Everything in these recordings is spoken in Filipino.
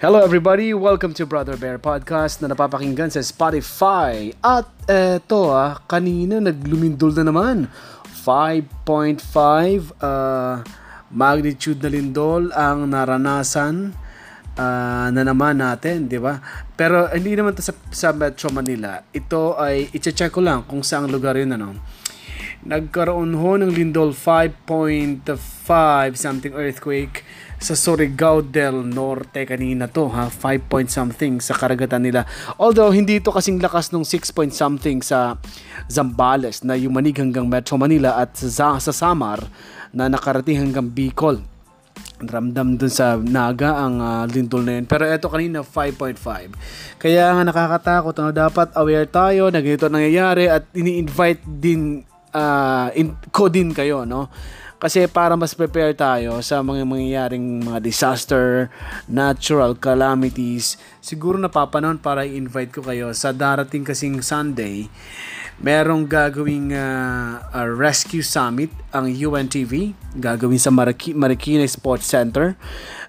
Hello everybody, welcome to Brother Bear Podcast na napapakinggan sa Spotify. At eto ah, kanina naglumindol na naman. 5.5 uh, magnitude na lindol ang naranasan uh, na naman natin, di ba? Pero hindi naman to sa, sa Metro Manila. Ito ay, i-check ko lang kung saang lugar yun, ano. Nagkaroon ho ng lindol 5.5 something earthquake sa Surigao del Norte kanina to ha 5 point something sa karagatan nila although hindi ito kasing lakas nung 6 point something sa Zambales na yumanig hanggang Metro Manila at sa, sa Samar na nakarating hanggang Bicol ramdam dun sa Naga ang uh, lindol na yun. Pero eto kanina 5.5. Kaya nga nakakatakot ano dapat aware tayo na ganito nangyayari at ini-invite din uh, in, ko din kayo no kasi para mas prepare tayo sa mga mangyayaring mga disaster, natural calamities, siguro napapanahon para i-invite ko kayo sa darating kasing Sunday. Merong gagawing uh, uh, rescue summit ang UNTV, gagawin sa Mariki- Marikina Sports Center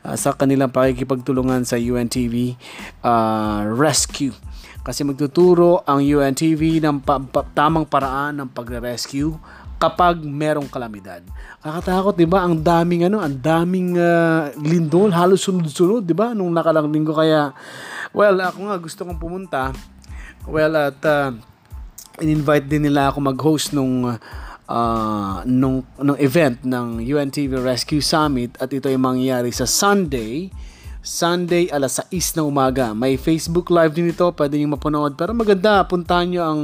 uh, sa kanilang pakikipagtulungan sa UNTV uh, rescue kasi magtuturo ang UNTV ng pa- pa- tamang paraan ng pagre-rescue kapag merong kalamidad. Kakatakot, 'di ba? Ang daming ano, ang daming uh, lindol, halos sunod-sunod, 'di ba? Nung nakalang linggo kaya well, ako nga gusto kong pumunta. Well, at uh, in-invite din nila ako mag-host nung uh, nung nung event ng UNTV Rescue Summit at ito ay mangyayari sa Sunday Sunday alas 6 ng umaga. May Facebook live din ito, pwede niyo mapanood. Pero maganda, puntahan niyo ang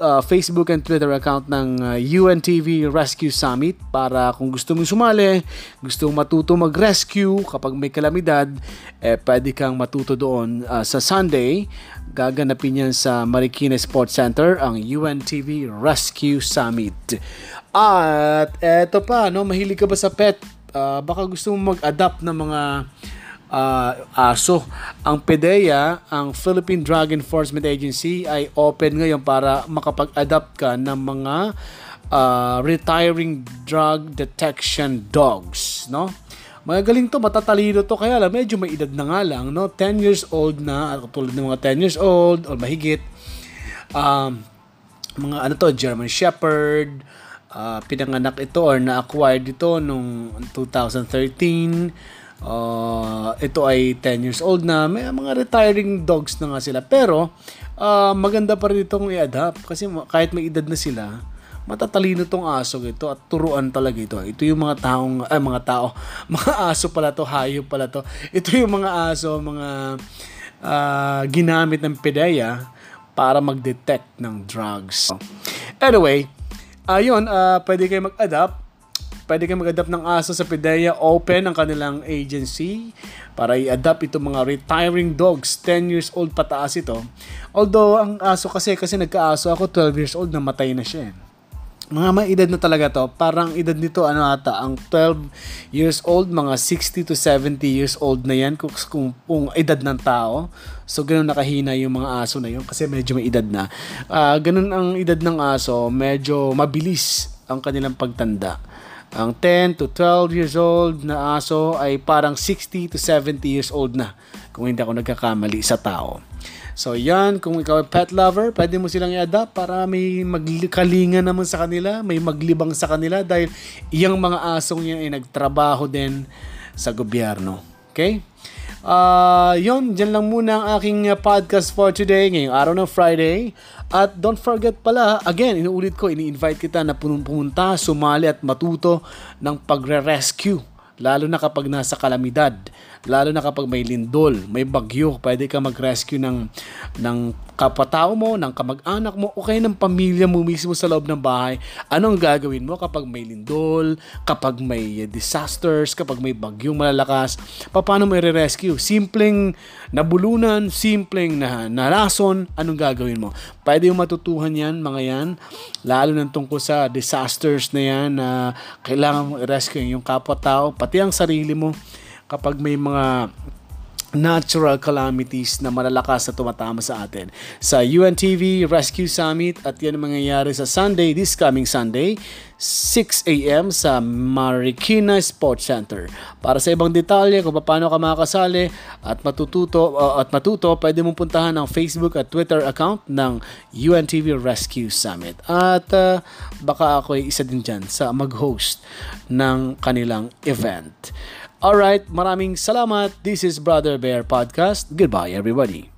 uh, Facebook and Twitter account ng uh, UNTV Rescue Summit para kung gusto mong sumali, gusto mong matuto mag-rescue kapag may kalamidad, eh, pwede kang matuto doon uh, sa Sunday. Gaganapin yan sa Marikina Sports Center ang UNTV Rescue Summit. At eto pa, no, mahilig ka ba sa pet? Uh, baka gusto mong mag-adapt ng mga uh, aso. Ang PDEA, ang Philippine Drug Enforcement Agency ay open ngayon para makapag-adapt ka ng mga uh, retiring drug detection dogs, no? Magagaling to, matatalino to, kaya lang medyo may edad na nga lang, no? 10 years old na, tulad ng mga 10 years old o mahigit. Um, mga ano to, German Shepherd, uh, pinanganak ito or na-acquired ito nung 2013 Uh, ito ay 10 years old na. May mga retiring dogs na nga sila. Pero, uh, maganda pa rin itong i-adapt. Kasi kahit may edad na sila, matatalino tong aso ito at turuan talaga ito. Ito yung mga taong, ay mga tao, mga aso pala to, hayop pala to. Ito yung mga aso, mga uh, ginamit ng PDEA para mag-detect ng drugs. Anyway, ayun, uh, pwede kayo mag-adapt Pwede kayo mag-adapt ng aso sa PDEA. Open ang kanilang agency para i-adapt itong mga retiring dogs. 10 years old pataas ito. Although, ang aso kasi, kasi nagka-aso ako, 12 years old, namatay na siya. Eh. Mga may edad na talaga to. Parang edad nito, ano ata, ang 12 years old, mga 60 to 70 years old na yan kung, kung, kung edad ng tao. So, ganun nakahina yung mga aso na yun kasi medyo may edad na. Uh, ganun ang edad ng aso, medyo mabilis ang kanilang pagtanda. Ang 10 to 12 years old na aso ay parang 60 to 70 years old na kung hindi ako nagkakamali sa tao. So yan, kung ikaw ay pet lover, pwede mo silang i-adapt para may magkalinga naman sa kanila, may maglibang sa kanila dahil iyang mga asong yan ay nagtrabaho din sa gobyerno. Okay? Uh, yun, dyan lang muna ang aking podcast for today, ngayong araw ng Friday. At don't forget pala, again, inuulit ko, ini-invite kita na pumunta, sumali at matuto ng pagre-rescue. Lalo na kapag nasa kalamidad lalo na kapag may lindol, may bagyo, pwede ka mag-rescue ng, ng kapatao mo, ng kamag-anak mo, o kaya ng pamilya mo mismo sa loob ng bahay. Anong gagawin mo kapag may lindol, kapag may disasters, kapag may bagyong malalakas, paano mo i-rescue? Simpleng nabulunan, simpleng na narason, anong gagawin mo? Pwede yung matutuhan yan, mga yan, lalo na tungkol sa disasters na yan na kailangan mo i-rescue yung kapwa-tao, pati ang sarili mo kapag may mga natural calamities na malalakas na tumatama sa atin. Sa UNTV Rescue Summit at yan ang mangyayari sa Sunday, this coming Sunday, 6 a.m. sa Marikina Sports Center. Para sa ibang detalye kung paano ka makakasali at matututo uh, at matuto, pwede mong puntahan ang Facebook at Twitter account ng UNTV Rescue Summit. At uh, baka ako ay isa din dyan sa mag-host ng kanilang event. Alright, maraming salamat. This is Brother Bear Podcast. Goodbye everybody.